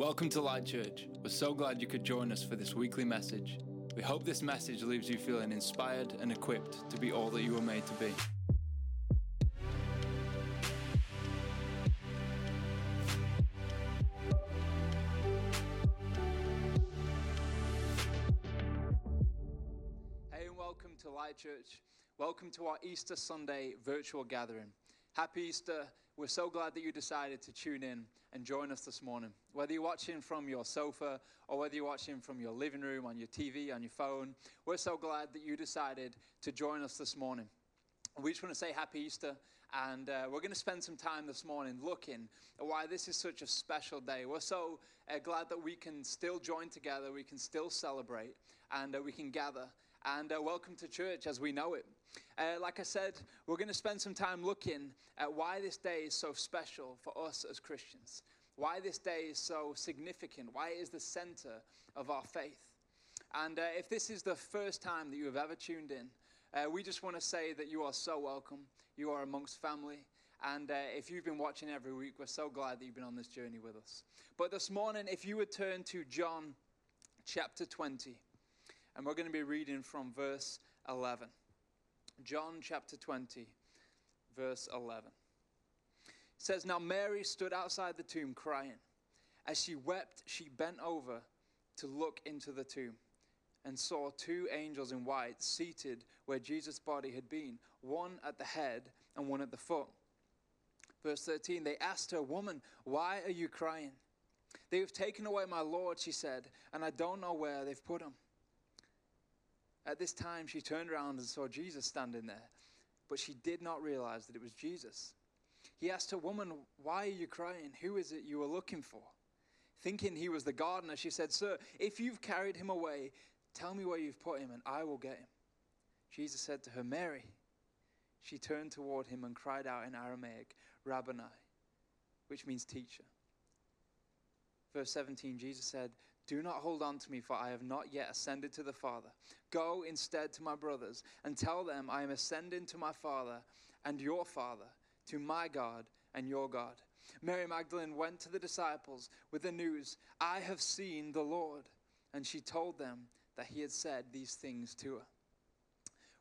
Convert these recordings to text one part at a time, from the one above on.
Welcome to Light Church. We're so glad you could join us for this weekly message. We hope this message leaves you feeling inspired and equipped to be all that you were made to be. Hey, and welcome to Light Church. Welcome to our Easter Sunday virtual gathering. Happy Easter. We're so glad that you decided to tune in and join us this morning. Whether you're watching from your sofa or whether you're watching from your living room, on your TV, on your phone, we're so glad that you decided to join us this morning. We just want to say happy Easter, and uh, we're going to spend some time this morning looking at why this is such a special day. We're so uh, glad that we can still join together, we can still celebrate, and uh, we can gather and uh, welcome to church as we know it. Uh, like I said, we're going to spend some time looking at why this day is so special for us as Christians, why this day is so significant, why it is the center of our faith. And uh, if this is the first time that you have ever tuned in, uh, we just want to say that you are so welcome. You are amongst family. And uh, if you've been watching every week, we're so glad that you've been on this journey with us. But this morning, if you would turn to John chapter 20 and we're going to be reading from verse 11. John chapter 20, verse 11. It says, Now Mary stood outside the tomb crying. As she wept, she bent over to look into the tomb and saw two angels in white seated where Jesus' body had been, one at the head and one at the foot. Verse 13, they asked her, Woman, why are you crying? They have taken away my Lord, she said, and I don't know where they've put him. At this time, she turned around and saw Jesus standing there, but she did not realize that it was Jesus. He asked her, Woman, why are you crying? Who is it you are looking for? Thinking he was the gardener, she said, Sir, if you've carried him away, tell me where you've put him, and I will get him. Jesus said to her, Mary. She turned toward him and cried out in Aramaic, Rabboni, which means teacher. Verse 17, Jesus said, Do not hold on to me, for I have not yet ascended to the Father. Go instead to my brothers and tell them I am ascending to my Father and your Father, to my God and your God. Mary Magdalene went to the disciples with the news, I have seen the Lord. And she told them that he had said these things to her.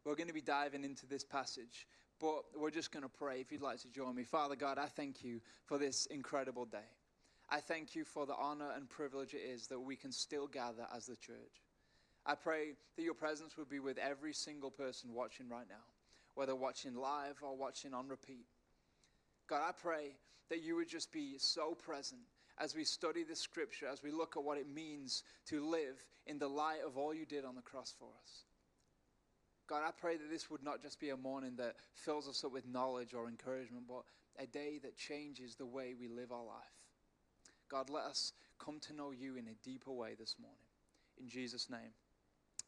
We're going to be diving into this passage, but we're just going to pray if you'd like to join me. Father God, I thank you for this incredible day. I thank you for the honor and privilege it is that we can still gather as the church. I pray that your presence would be with every single person watching right now, whether watching live or watching on repeat. God, I pray that you would just be so present as we study this scripture, as we look at what it means to live in the light of all you did on the cross for us. God, I pray that this would not just be a morning that fills us up with knowledge or encouragement, but a day that changes the way we live our life. God, let us come to know you in a deeper way this morning. In Jesus' name,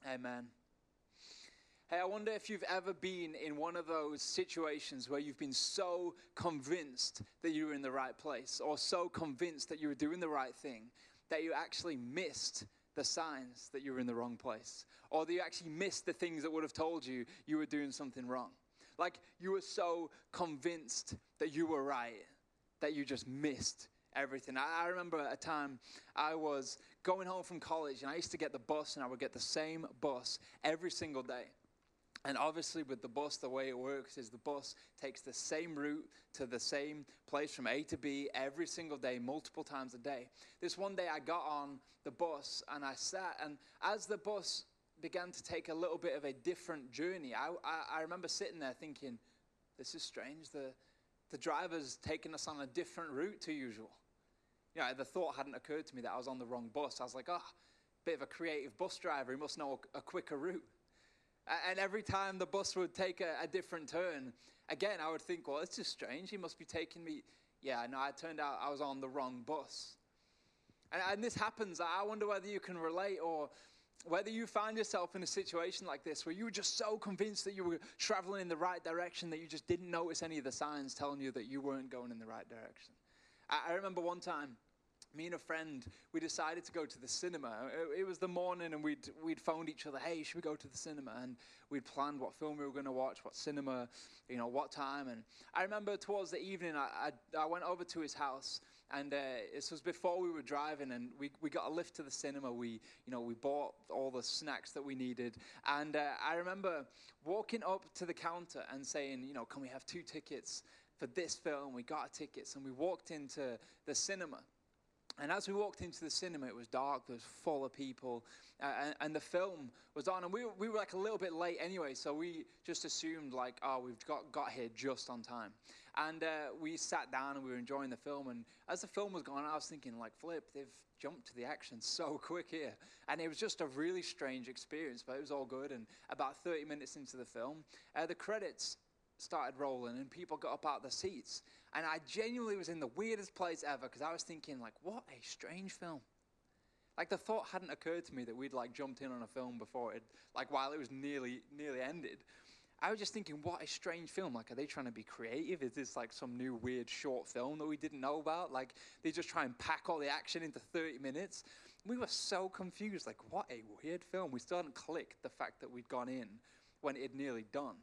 amen. Hey, I wonder if you've ever been in one of those situations where you've been so convinced that you were in the right place or so convinced that you were doing the right thing that you actually missed the signs that you were in the wrong place or that you actually missed the things that would have told you you were doing something wrong. Like you were so convinced that you were right that you just missed everything. I, remember a time I was going home from college and I used to get the bus and I would get the same bus every single day. And obviously, with the bus, the way it works is the bus takes the same route to the same place from A to B every single day, multiple times a day. This one day, I got on the bus and I sat, and as the bus began to take a little bit of a different journey, I, I, I remember sitting there thinking, this is strange. The, the driver's taking us on a different route to usual. You know, the thought hadn't occurred to me that I was on the wrong bus. I was like, oh, bit of a creative bus driver. He must know a, quicker route. And every time the bus would take a, a, different turn, again, I would think, well, it's just strange. He must be taking me. Yeah, no, it turned out I was on the wrong bus. And, and this happens. I wonder whether you can relate or whether you find yourself in a situation like this where you were just so convinced that you were traveling in the right direction that you just didn't notice any of the signs telling you that you weren't going in the right direction. I, remember one time me and a friend, we decided to go to the cinema. It, was the morning, and we'd, we'd phoned each other, hey, should we go to the cinema? And we'd planned what film we were going to watch, what cinema, you know, what time. And I remember towards the evening, I, I, I, went over to his house, And uh, this was before we were driving, and we, we got a lift to the cinema. We, you know, we bought all the snacks that we needed. And uh, I remember walking up to the counter and saying, you know, can we have two tickets for this film? We got our tickets, and we walked into the cinema. And as we walked into the cinema, it was dark, there was full of people, uh, and, and, the film was on. And we we were like a little bit late anyway, so we just assumed, like, oh, we've got, got here just on time. And uh, we sat down and we were enjoying the film. And as the film was going I was thinking, like, flip, they've jumped to the action so quick here. And it was just a really strange experience, but it was all good. And about 30 minutes into the film, uh, the credits started rolling and people got up out of their seats. And I genuinely was in the weirdest place ever because I was thinking, like, what a strange film. Like the thought hadn't occurred to me that we'd like jumped in on a film before it, like while it was nearly nearly ended. I was just thinking, what a strange film. Like, are they trying to be creative? Is this like some new weird short film that we didn't know about? Like, they just try and pack all the action into 30 minutes. We were so confused. Like, what a weird film. We still hadn't clicked the fact that we'd gone in when it had nearly done.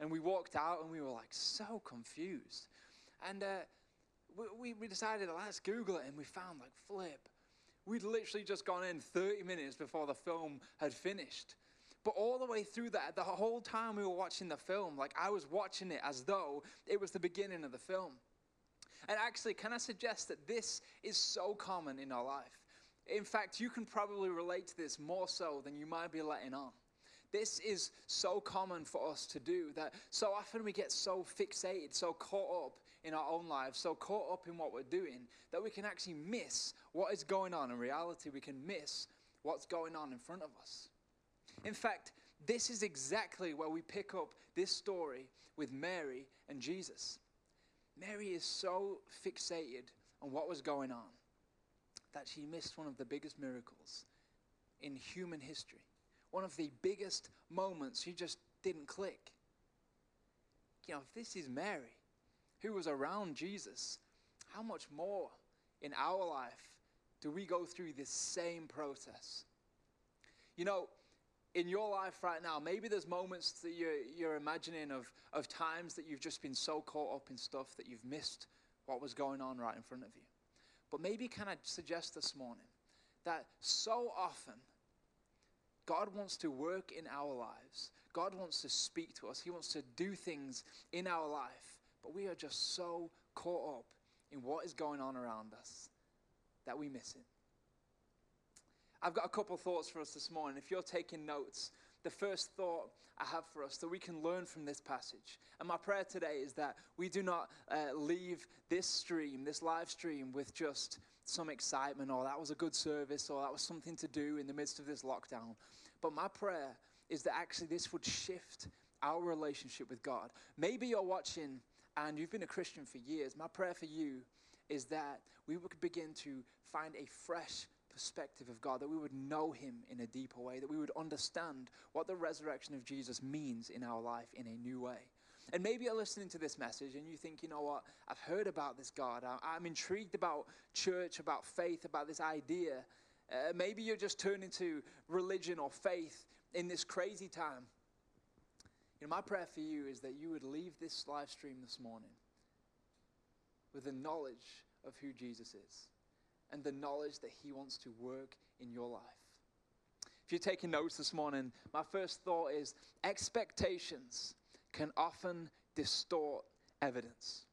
And we walked out and we were like so confused. And uh, we, we decided, let's Google it. And we found like flip. We'd literally just gone in 30 minutes before the film had finished. But all the way through that, the whole time we were watching the film, like I was watching it as though it was the beginning of the film. And actually, can I suggest that this is so common in our life? In fact, you can probably relate to this more so than you might be letting on. This is so common for us to do that so often we get so fixated, so caught up in our own lives, so caught up in what we're doing, that we can actually miss what is going on. In reality, we can miss what's going on in front of us. In fact, this is exactly where we pick up this story with Mary and Jesus. Mary is so fixated on what was going on that she missed one of the biggest miracles in human history one of the biggest moments, she just didn't click. You know, if this is Mary, who was around Jesus, how much more in our life do we go through this same process? You know, in your life right now, maybe there's moments that you're, you're imagining of, of times that you've just been so caught up in stuff that you've missed what was going on right in front of you. But maybe can I suggest this morning that so often God wants to work in our lives. God wants to speak to us. He wants to do things in our life. But we are just so caught up in what is going on around us that we miss it. I've got a couple thoughts for us this morning. If you're taking notes, the first thought I have for us that we can learn from this passage. And my prayer today is that we do not uh, leave this stream, this live stream, with just some excitement or that was a good service or that was something to do in the midst of this lockdown. But my prayer is that actually this would shift our relationship with God. Maybe you're watching and you've been a Christian for years. My prayer for you is that we would begin to find a fresh perspective of God, that we would know Him in a deeper way, that we would understand what the resurrection of Jesus means in our life in a new way. And maybe you're listening to this message and you think, you know what, I've heard about this God. I'm intrigued about church, about faith, about this idea. Uh, maybe you're just turning to religion or faith in this crazy time. You know, my prayer for you is that you would leave this live stream this morning with the knowledge of who Jesus is and the knowledge that he wants to work in your life. If you're taking notes this morning, my first thought is expectations can often distort evidence.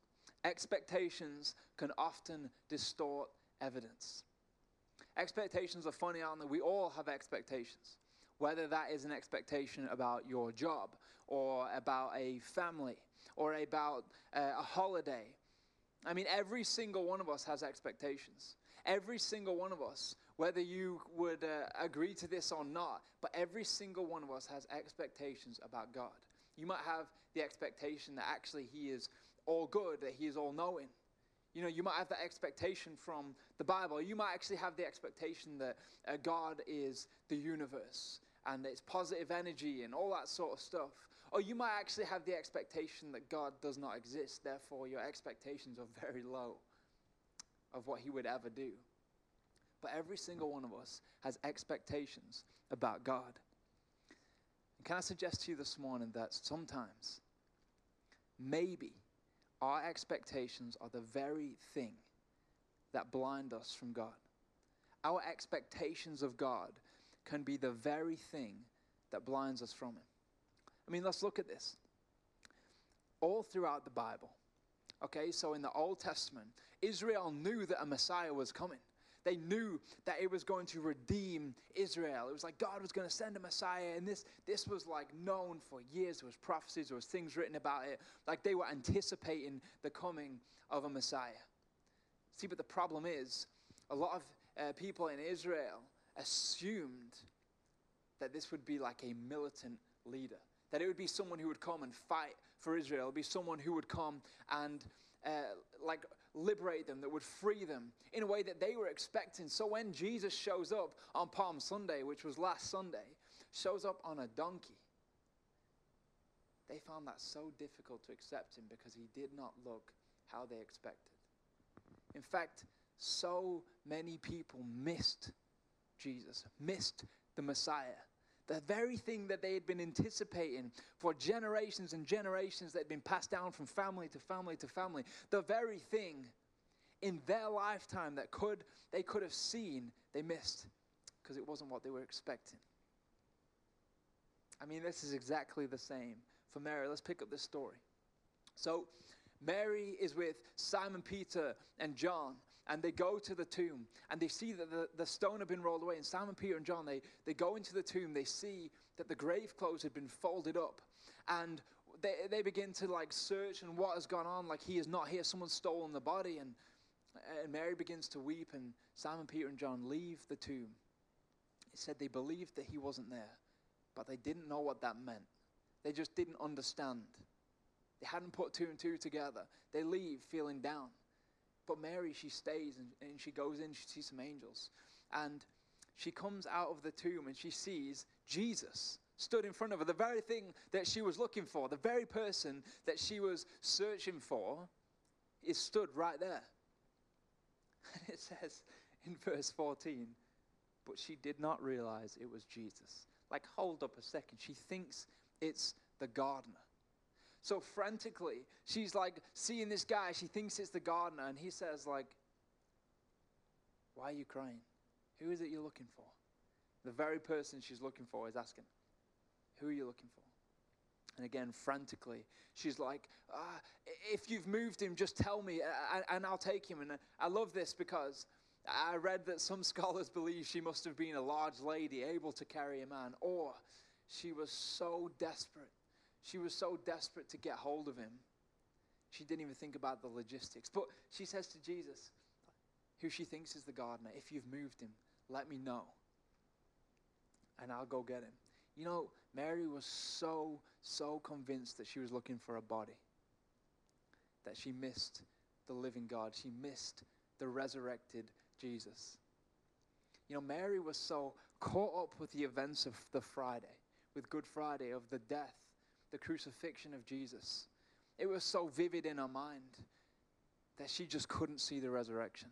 Expectations can often distort evidence. Expectations are funny, aren't they? We all have expectations. Whether that is an expectation about your job, or about a family, or about uh, a holiday. I mean, every single one of us has expectations. Every single one of us, whether you would uh, agree to this or not, but every single one of us has expectations about God. You might have the expectation that actually He is all good, that He is all knowing. You know, you might have that expectation from the Bible. You might actually have the expectation that uh, God is the universe and it's positive energy and all that sort of stuff. Or you might actually have the expectation that God does not exist, therefore, your expectations are very low of what He would ever do. But every single one of us has expectations about God. And can I suggest to you this morning that sometimes, maybe, our expectations are the very thing that blind us from God. Our expectations of God can be the very thing that blinds us from Him. I mean, let's look at this. All throughout the Bible, okay, so in the Old Testament, Israel knew that a Messiah was coming. They knew that it was going to redeem Israel. It was like God was going to send a Messiah, and this, this was like known for years. There was prophecies, there was things written about it. Like they were anticipating the coming of a Messiah. See, but the problem is, a lot of uh, people in Israel assumed that this would be like a militant leader, that it would be someone who would come and fight for Israel, it would be someone who would come and uh, like liberate them, that would free them in a way that they were expecting. So when Jesus shows up on Palm Sunday, which was last Sunday, shows up on a donkey, they found that so difficult to accept him because he did not look how they expected. In fact, so many people missed Jesus, missed the Messiah. The very thing that they had been anticipating for generations and generations that had been passed down from family to family to family, the very thing in their lifetime that could they could have seen, they missed because it wasn't what they were expecting. I mean, this is exactly the same for Mary. Let's pick up this story. So, Mary is with Simon Peter and John, and they go to the tomb and they see that the, the stone had been rolled away. And Simon Peter and John, they, they go into the tomb, they see that the grave clothes had been folded up. And they, they begin to like search and what has gone on. Like he is not here, someone's stolen the body. And, and Mary begins to weep, and Simon Peter and John leave the tomb. It said they believed that he wasn't there, but they didn't know what that meant. They just didn't understand. They hadn't put two and two together. They leave feeling down. But Mary, she stays and, and she goes in, she sees some angels. And she comes out of the tomb and she sees Jesus stood in front of her. The very thing that she was looking for, the very person that she was searching for, is stood right there. And it says in verse 14, but she did not realize it was Jesus. Like, hold up a second. She thinks it's the gardener. So frantically, she's like seeing this guy. She thinks it's the gardener, and he says, like, why are you crying? Who is it you're looking for? The very person she's looking for is asking, Who are you looking for? And again, frantically, she's like, ah, If you've moved him, just tell me, and I'll take him. And I love this because I read that some scholars believe she must have been a large lady able to carry a man, or she was so desperate she was so desperate to get hold of him, she didn't even think about the logistics. But she says to Jesus, who she thinks is the gardener, if you've moved him, let me know. And I'll go get him. You know, Mary was so, so convinced that she was looking for a body that she missed the living God. She missed the resurrected Jesus. You know, Mary was so caught up with the events of the Friday, with Good Friday, of the death the crucifixion of Jesus. It was so vivid in her mind that she just couldn't see the resurrection.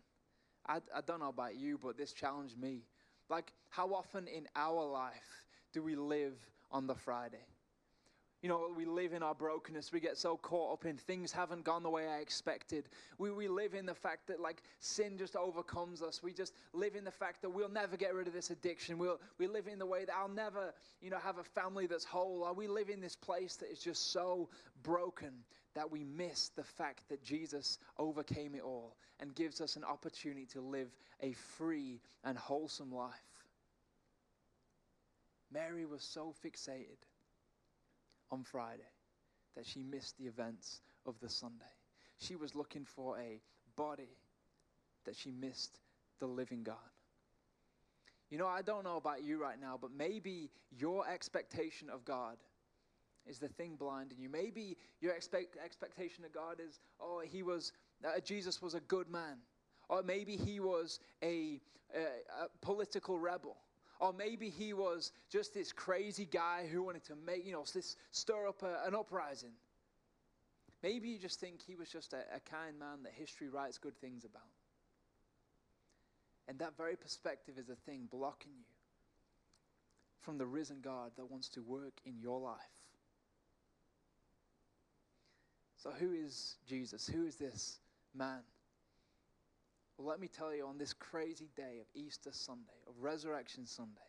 I, I don't know about you, but this challenged me. Like, how often in our life do we live on the Friday? You know, we live in our brokenness. We get so caught up in things haven't gone the way I expected. We, we live in the fact that, like, sin just overcomes us. We just live in the fact that we'll never get rid of this addiction. We'll, we live in the way that I'll never, you know, have a family that's whole. Or we live in this place that is just so broken that we miss the fact that Jesus overcame it all and gives us an opportunity to live a free and wholesome life. Mary was so fixated on Friday that she missed the events of the Sunday. She was looking for a body that she missed the living God. You know, I don't know about you right now, but maybe your expectation of God is the thing blinding you. Maybe your expect, expectation of God is, oh, he was, uh, Jesus was a good man. Or maybe he was a, a, a political rebel. Or maybe he was just this crazy guy who wanted to make, you know, this, stir up a, an uprising. Maybe you just think he was just a, a kind man that history writes good things about. And that very perspective is a thing blocking you from the risen God that wants to work in your life. So, who is Jesus? Who is this man? Well, let me tell you on this crazy day of Easter Sunday, of Resurrection Sunday,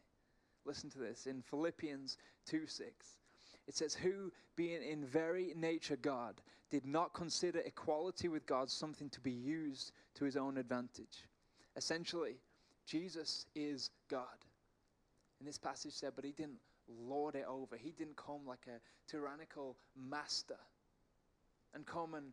listen to this in Philippians 2 6. It says, Who, being in very nature God, did not consider equality with God something to be used to his own advantage. Essentially, Jesus is God. And this passage said, but he didn't lord it over. He didn't come like a tyrannical master and come and,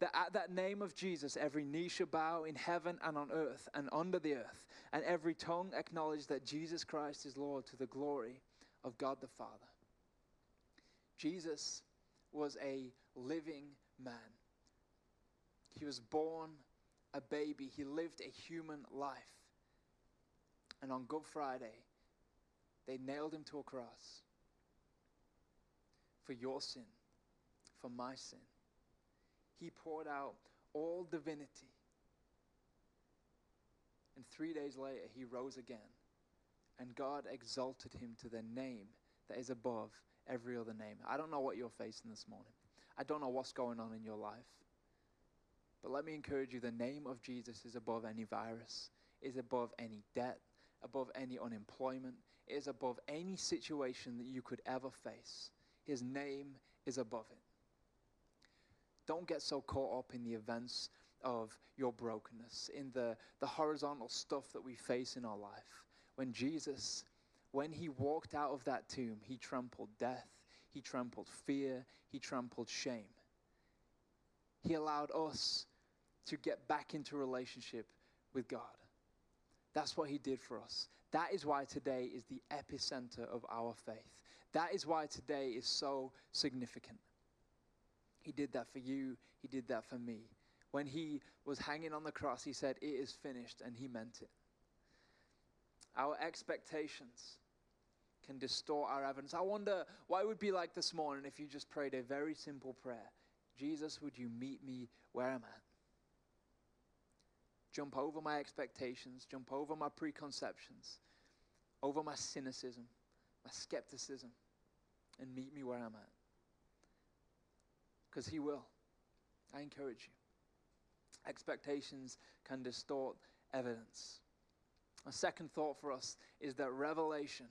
that at that name of Jesus, every knee shall bow in heaven and on earth and under the earth, and every tongue acknowledge that Jesus Christ is Lord to the glory of God the Father. Jesus was a living man. He was born a baby, he lived a human life. And on Good Friday, they nailed him to a cross for your sin, for my sin he poured out all divinity. And three days later, he rose again. And God exalted him to the name that is above every other name. I don't know what you're facing this morning. I don't know what's going on in your life. But let me encourage you the name of Jesus is above any virus, is above any debt, above any unemployment, is above any situation that you could ever face. His name is above it. Don't get so caught up in the events of your brokenness, in the, the horizontal stuff that we face in our life. When Jesus, when he walked out of that tomb, he trampled death, he trampled fear, he trampled shame. He allowed us to get back into relationship with God. That's what he did for us. That is why today is the epicenter of our faith. That is why today is so significant. He did that for you, He did that for me. When He was hanging on the cross, He said, It is finished, and He meant it. Our expectations can distort our evidence. I wonder why it would be like this morning if you just prayed a very simple prayer Jesus, would you meet me where I'm at? Jump over my expectations, jump over my preconceptions, over my cynicism, my skepticism, and meet me where I'm at because He will. I encourage you. Expectations can distort evidence. A second thought for us is that revelation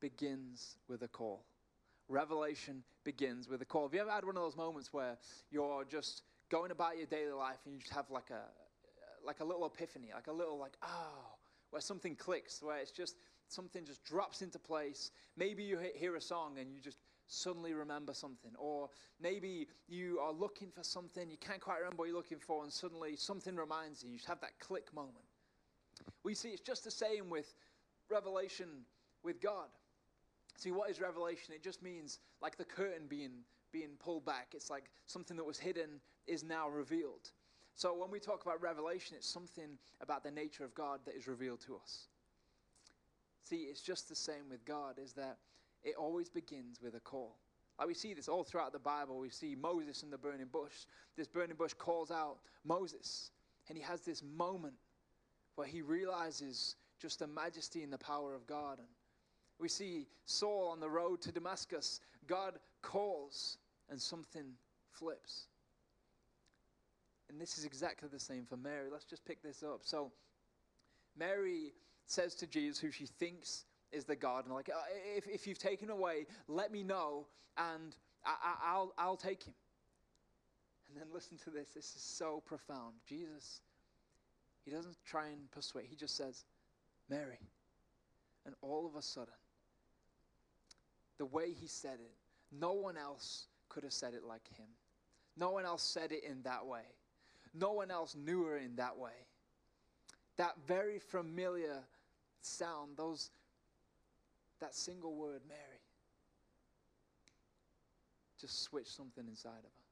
begins with a call. Revelation begins with a call. Have you ever had one of those moments where you're just going about your daily life and you just have like a like a little epiphany, like a little like oh, where something clicks, where it's just something just drops into place. Maybe you hear a song and you just suddenly remember something. Or maybe you are looking for something, you can't quite remember what you're looking for, and suddenly something reminds you. You just have that click moment. We see it's just the same with revelation with God. See, what is revelation? It just means like the curtain being, being pulled back. It's like something that was hidden is now revealed. So when we talk about revelation, it's something about the nature of God that is revealed to us. See, it's just the same with God, is that it always begins with a call. Like we see this all throughout the Bible. We see Moses in the burning bush. This burning bush calls out Moses, and he has this moment where he realizes just the majesty and the power of God. And we see Saul on the road to Damascus. God calls, and something flips. And this is exactly the same for Mary. Let's just pick this up. So, Mary says to Jesus, who she thinks is the gardener. Like, uh, if, if you've taken away, let me know and I, will I'll take him. And then listen to this. This is so profound. Jesus, he doesn't try and persuade, he just says, Mary. And all of a sudden, the way he said it, no one else could have said it like him. No one else said it in that way. No one else knew her in that way. That very familiar sound, those that single word, Mary, just switched something inside of her.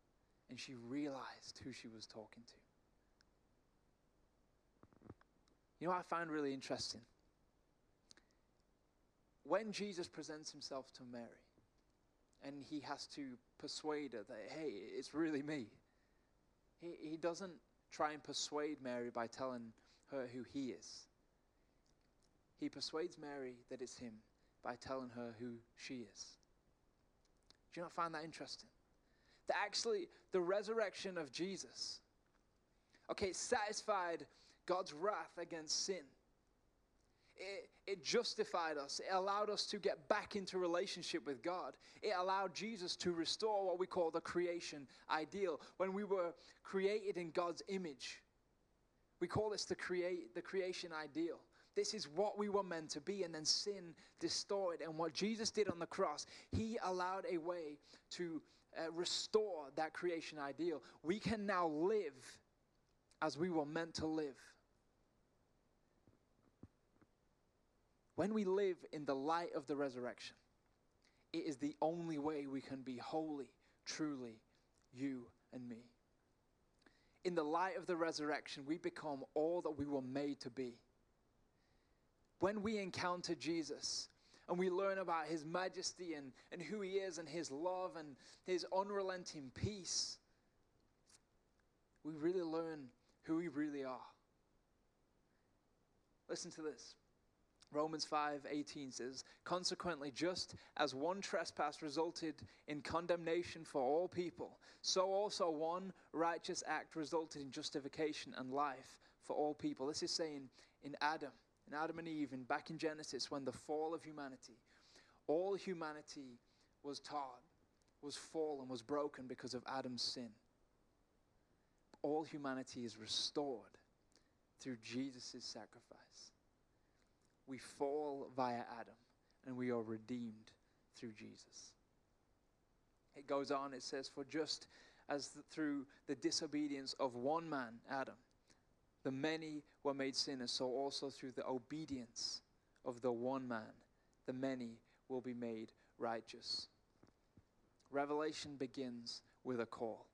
And she realized who she was talking to. You know what I find really interesting? when Jesus presents himself to Mary and he has to persuade her that, hey, it's really me, he, he doesn't try and persuade Mary by telling her who he is. He persuades Mary that it's him by telling her who she is. Do you not find that interesting? That actually, the resurrection of Jesus, okay, satisfied God's wrath against sin. It, it justified us. It allowed us to get back into relationship with God. It allowed Jesus to restore what we call the creation ideal. When we were created in God's image, we call this the, create, the creation ideal. This is what we were meant to be, and then sin distorted. And what Jesus did on the cross, He allowed a way to uh, restore that creation ideal. We can now live as we were meant to live. When we live in the light of the resurrection, it is the only way we can be holy, truly, you and me. In the light of the resurrection, we become all that we were made to be when we encounter Jesus and we learn about his majesty and, and who he is and his love and his unrelenting peace, we really learn who we really are. Listen to this. Romans 5:18 says, "Consequently, just as one trespass resulted in condemnation for all people, so also one righteous act resulted in justification and life for all people." This is saying in Adam, in Adam and Eve, and back in Genesis, when the fall of humanity, all humanity was taught, was fallen, was broken because of Adam's sin. All humanity is restored through Jesus' sacrifice. We fall via Adam, and we are redeemed through Jesus. It goes on, it says, For just as through the disobedience of one man, Adam, the many were made sinners, so also through the obedience of the one man, the many will be made righteous. Revelation begins with a call.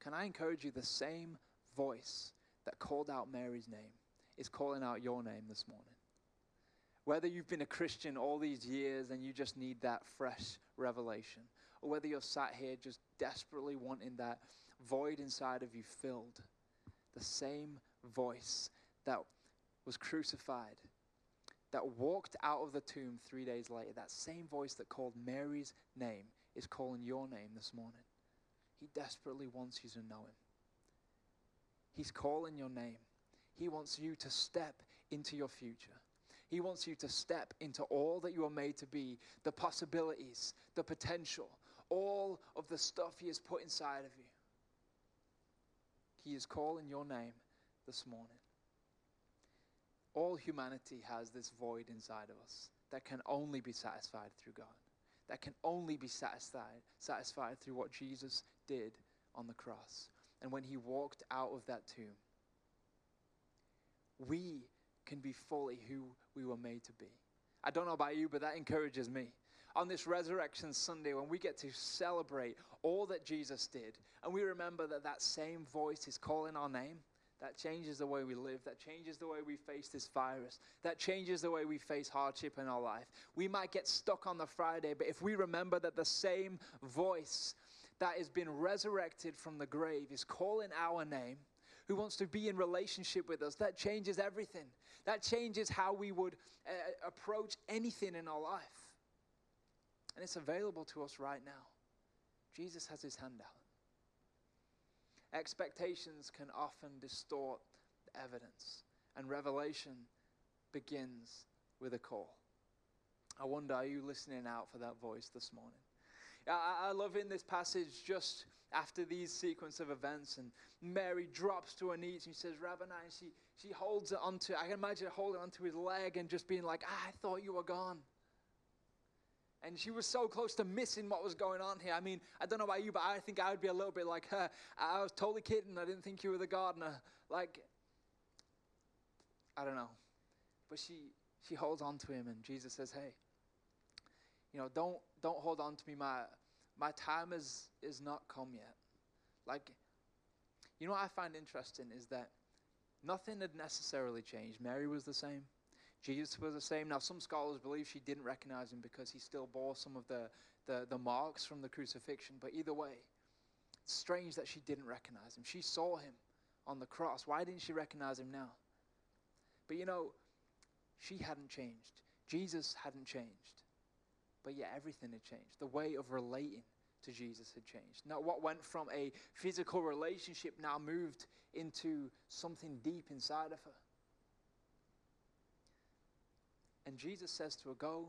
Can I encourage you? The same voice that called out Mary's name is calling out your name this morning. Whether you've been a Christian all these years and you just need that fresh revelation, or whether you're sat here just desperately wanting that void inside of you filled, the same voice that was crucified, that walked out of the tomb three days later, that same voice that called Mary's name is calling your name this morning. He desperately wants you to know him. He's calling your name. He wants you to step into your future. He wants you to step into all that you are made to be, the possibilities, the potential, all of the stuff He has put inside of you. He is calling your name this morning. All humanity has this void inside of us that can only be satisfied through God, that can only be satisfied, satisfied through what Jesus did on the cross. And when he walked out of that tomb, we can be fully who we were made to be. I don't know about you, but that encourages me. On this Resurrection Sunday, when we get to celebrate all that Jesus did, and we remember that that same voice is calling our name, that changes the way we live. That changes the way we face this virus. That changes the way we face hardship in our life. We might get stuck on the Friday, but if we remember that the same voice that has been resurrected from the grave is calling our name, who wants to be in relationship with us, that changes everything. That changes how we would uh, approach anything in our life. And it's available to us right now. Jesus has his hand out. Expectations can often distort the evidence, and revelation begins with a call. I wonder, are you listening out for that voice this morning? I, I love in this passage just after these sequence of events, and Mary drops to her knees and she says, and she, she holds it onto, I can imagine holding onto his leg and just being like, ah, I thought you were gone. And she was so close to missing what was going on here. I mean, I don't know about you, but I think I would be a little bit like her. I was totally kidding. I didn't think you were the gardener. Like, I don't know. But she she holds on to him, and Jesus says, "Hey, you know, don't don't hold on to me. My my time is is not come yet. Like, you know what I find interesting is that nothing had necessarily changed. Mary was the same. Jesus was the same. Now, some scholars believe she didn't recognize him because he still bore some of the, the, the marks from the crucifixion. But either way, it's strange that she didn't recognize him. She saw him on the cross. Why didn't she recognize him now? But you know, she hadn't changed. Jesus hadn't changed. But yet everything had changed. The way of relating to Jesus had changed. Now, what went from a physical relationship now moved into something deep inside of her. And Jesus says to her, Go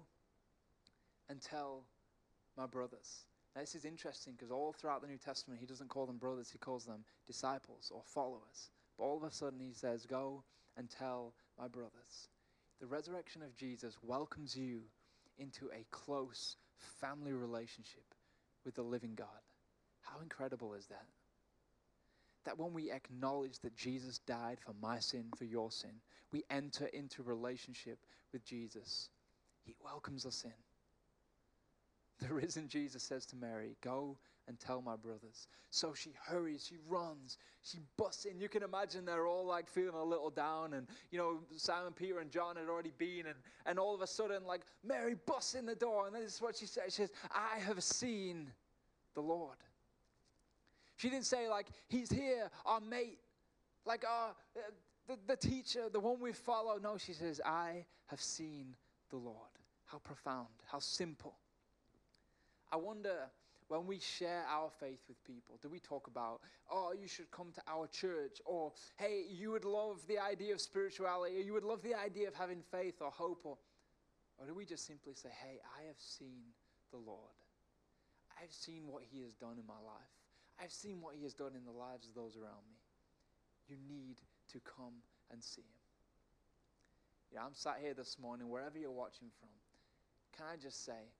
and tell my brothers. Now, this is interesting because all throughout the New Testament, he doesn't call them brothers, he calls them disciples or followers. But all of a sudden, he says, Go and tell my brothers. The resurrection of Jesus welcomes you into a close family relationship with the living God. How incredible is that? That when we acknowledge that Jesus died for my sin, for your sin, we enter into relationship with Jesus. He welcomes us in. The risen Jesus says to Mary, Go and tell my brothers. So she hurries, she runs, she busts in. You can imagine they're all like feeling a little down. And, you know, Simon, Peter, and John had already been. And, and all of a sudden, like, Mary busts in the door. And this is what she says She says, I have seen the Lord. She didn't say, like, He's here, our mate, like our, uh, the, the teacher, the one we follow. No, she says, I have seen the Lord. How profound, how simple. I wonder when we share our faith with people, do we talk about, oh, you should come to our church, or hey, you would love the idea of spirituality, or you would love the idea of having faith or hope, or, or do we just simply say, hey, I have seen the Lord? I've seen what He has done in my life. I've seen what He has done in the lives of those around me. You need to come and see Him. Yeah, I'm sat here this morning, wherever you're watching from. Can I just say,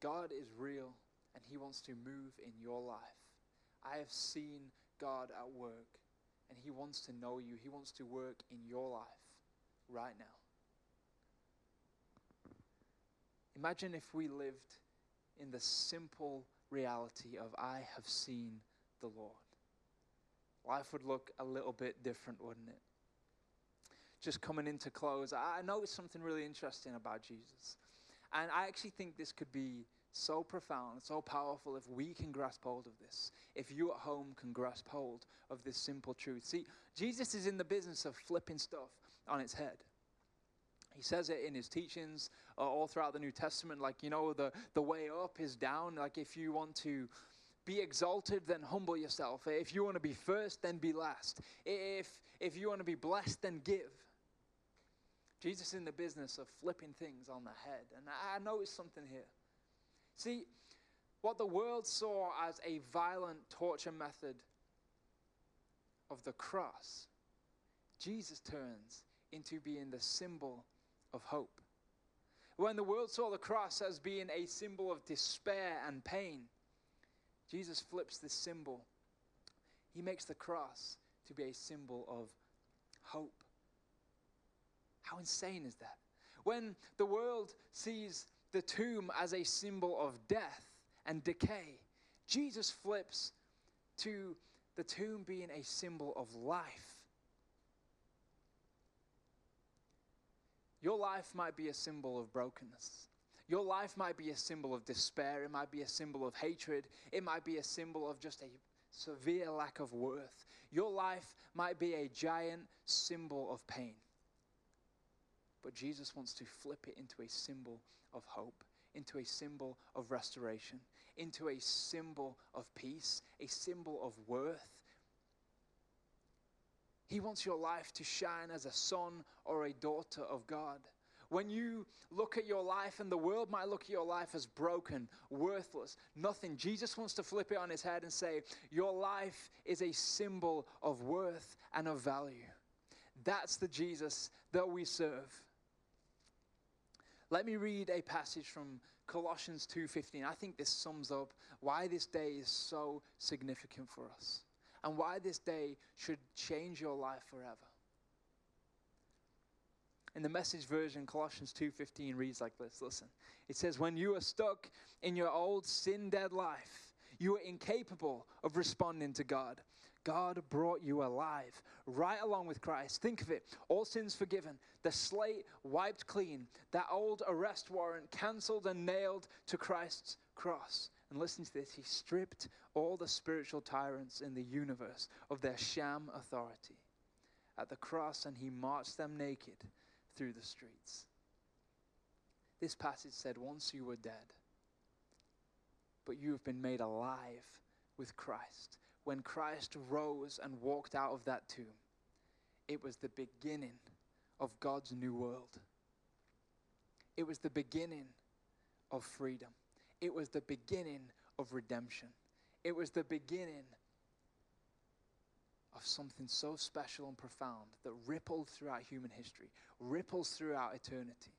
God is real and He wants to move in your life. I have seen God at work and He wants to know you. He wants to work in your life right now. Imagine if we lived in the simple reality of I have seen the Lord. Life would look a little bit different, wouldn't it? Just coming into close, I noticed something really interesting about Jesus. And I actually think this could be so profound, so powerful if we can grasp hold of this. If you at home can grasp hold of this simple truth. See, Jesus is in the business of flipping stuff on its head. He says it in his teachings uh, all throughout the New Testament. Like, you know, the, the way up is down. Like, if you want to be exalted, then humble yourself. If you want to be first, then be last. If, if you want to be blessed, then give. Jesus is in the business of flipping things on the head. And I noticed something here. See, what the world saw as a violent torture method of the cross, Jesus turns into being the symbol of hope. When the world saw the cross as being a symbol of despair and pain, Jesus flips this symbol. He makes the cross to be a symbol of hope. How insane is that? When the world sees the tomb as a symbol of death and decay, Jesus flips to the tomb being a symbol of life. Your life might be a symbol of brokenness. Your life might be a symbol of despair. It might be a symbol of hatred. It might be a symbol of just a severe lack of worth. Your life might be a giant symbol of pain. But Jesus wants to flip it into a symbol of hope, into a symbol of restoration, into a symbol of peace, a symbol of worth. He wants your life to shine as a son or a daughter of God. When you look at your life, and the world might look at your life as broken, worthless, nothing, Jesus wants to flip it on his head and say, Your life is a symbol of worth and of value. That's the Jesus that we serve. Let me read a passage from Colossians 2:15. I think this sums up why this day is so significant for us and why this day should change your life forever. In the message version Colossians 2:15 reads like this. Listen. It says when you are stuck in your old sin-dead life, you are incapable of responding to God. God brought you alive, right along with Christ. Think of it all sins forgiven, the slate wiped clean, that old arrest warrant cancelled and nailed to Christ's cross. And listen to this He stripped all the spiritual tyrants in the universe of their sham authority at the cross, and He marched them naked through the streets. This passage said, Once you were dead, but you have been made alive with Christ when Christ rose and walked out of that tomb, it was the beginning of God's new world. It was the beginning of freedom. It was the beginning of redemption. It was the beginning of something so special and profound that rippled throughout human history, ripples throughout eternity.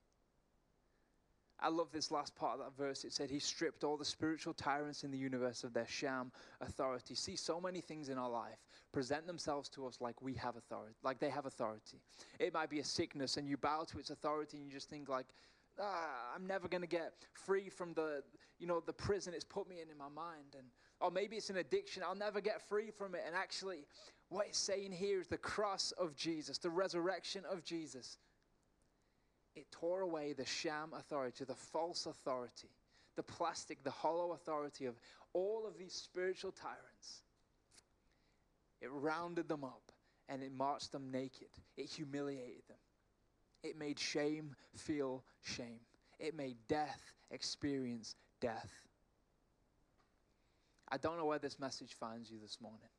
I love this last part of that verse. It said, He stripped all the spiritual tyrants in the universe of their sham authority. See, so many things in our life present themselves to us like we have authority, like they have authority. It might be a sickness, and you bow to its authority, and you just think, like, ah, I'm never going to get free from the, you know, the prison it's put me in in my mind. And, or maybe it's an addiction. I'll never get free from it. And actually, what it's saying here is the cross of Jesus, the resurrection of Jesus it tore away the sham authority, the false authority, the plastic, the hollow authority of all of these spiritual tyrants. It rounded them up and it marched them naked. It humiliated them. It made shame feel shame. It made death experience death. I don't know where this message finds you this morning.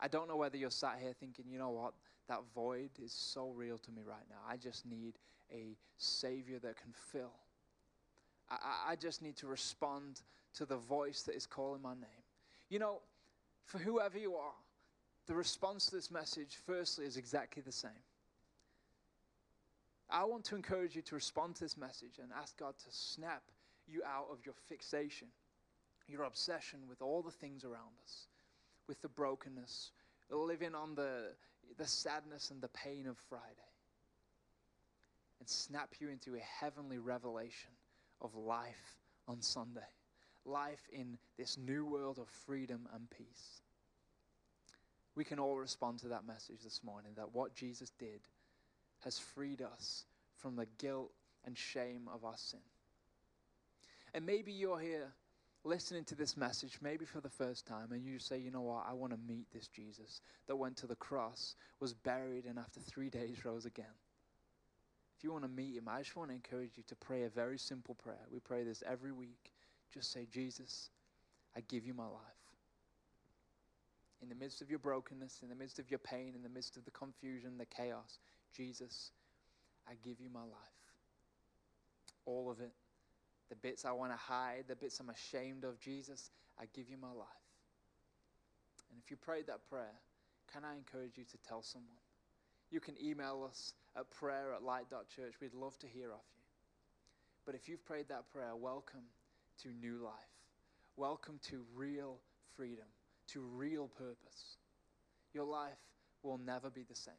I don't know whether you're sat here thinking, you know what, that void is so real to me right now. I just need a Savior that can fill. I, I just need to respond to the voice that is calling my name. You know, for whoever you are, the response to this message, firstly, is exactly the same. I want to encourage you to respond to this message and ask God to snap you out of your fixation, your obsession with all the things around us, with the brokenness, living on the, the sadness and the pain of Friday and snap you into a heavenly revelation of life on Sunday. Life in this new world of freedom and peace. We can all respond to that message this morning that what Jesus did has freed us from the guilt and shame of our sin. And maybe you're here listening to this message, maybe for the first time, and you say, you know what, I want to meet this Jesus that went to the cross, was buried, and after three days rose again. If you want to meet him, I just want to encourage you to pray a very simple prayer. We pray this every week. Just say, Jesus, I give you my life. In the midst of your brokenness, in the midst of your pain, in the midst of the confusion, the chaos, Jesus, I give you my life. All of it. The bits I want to hide, the bits I'm ashamed of, Jesus, I give you my life. And if you prayed that prayer, can I encourage you to tell someone? You can email us at prayer at light.church. We'd love to hear of you. But if you've prayed that prayer, welcome to new life. Welcome to real freedom, to real purpose. Your life will never be the same.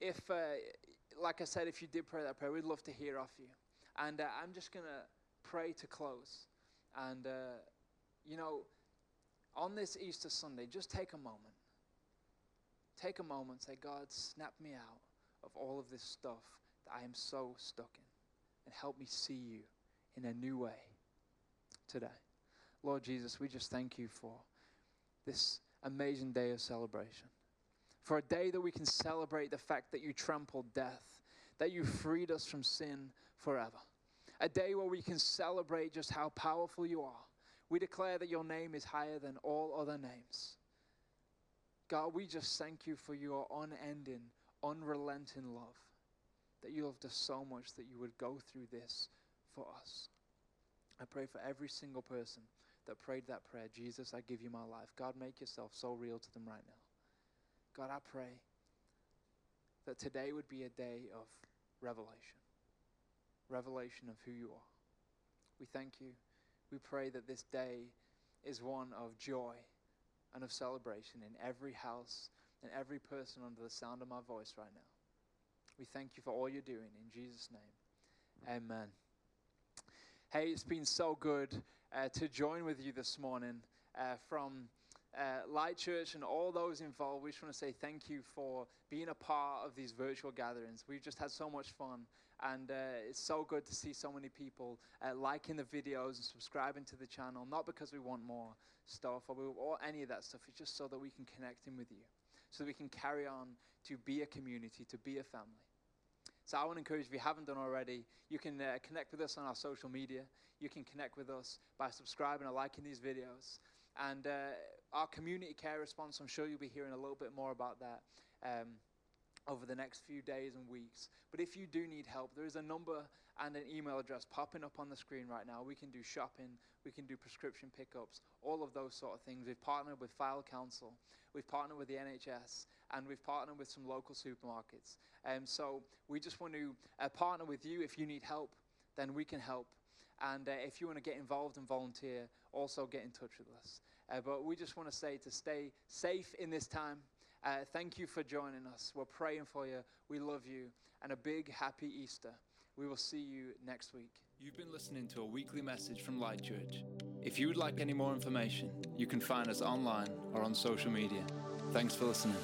If, uh, like I said, if you did pray that prayer, we'd love to hear off you. And uh, I'm just going to pray to close. And, uh, you know, on this Easter Sunday, just take a moment take a moment say, God, snap me out of all of this stuff that I am so stuck in and help me see you in a new way today. Lord Jesus, we just thank you for this amazing day of celebration. For a day that we can celebrate the fact that you trampled death, that you freed us from sin forever. A day where we can celebrate just how powerful you are. We declare that your name is higher than all other names. God, we just thank you for your unending, unrelenting love. That you loved us so much that you would go through this for us. I pray for every single person that prayed that prayer Jesus, I give you my life. God, make yourself so real to them right now. God, I pray that today would be a day of revelation revelation of who you are. We thank you. We pray that this day is one of joy and of celebration in every house and every person under the sound of my voice right now. We thank you for all you're doing. In Jesus' name, amen. Hey, it's been so good uh, to join with you this morning uh, from uh, Light Church and all those involved, we just want to say thank you for being a part of these virtual gatherings. We've just had so much fun, and uh, it's so good to see so many people uh, liking the videos and subscribing to the channel, not because we want more stuff or, we, or any of that stuff, it's just so that we can connect in with you, so that we can carry on to be a community, to be a family. So I want to encourage, if you haven't done already, you can uh, connect with us on our social media. You can connect with us by subscribing or liking these videos. And uh, our community care response, I'm sure you'll be hearing a little bit more about that um, over the next few days and weeks. But if you do need help, there is a number and an email address popping up on the screen right now. We can do shopping, we can do prescription pickups, all of those sort of things. We've partnered with Fife Council, we've partnered with the NHS, and we've partnered with some local supermarkets. Um, so we just want to uh, partner with you. If you need help, then we can help. And uh, if you want to get involved and volunteer, also get in touch with us. Uh, but we just want to say to stay safe in this time. Uh, thank you for joining us. We're praying for you. We love you. And a big happy Easter. We will see you next week. You've been listening to a weekly message from Light Church. If you would like any more information, you can find us online or on social media. Thanks for listening.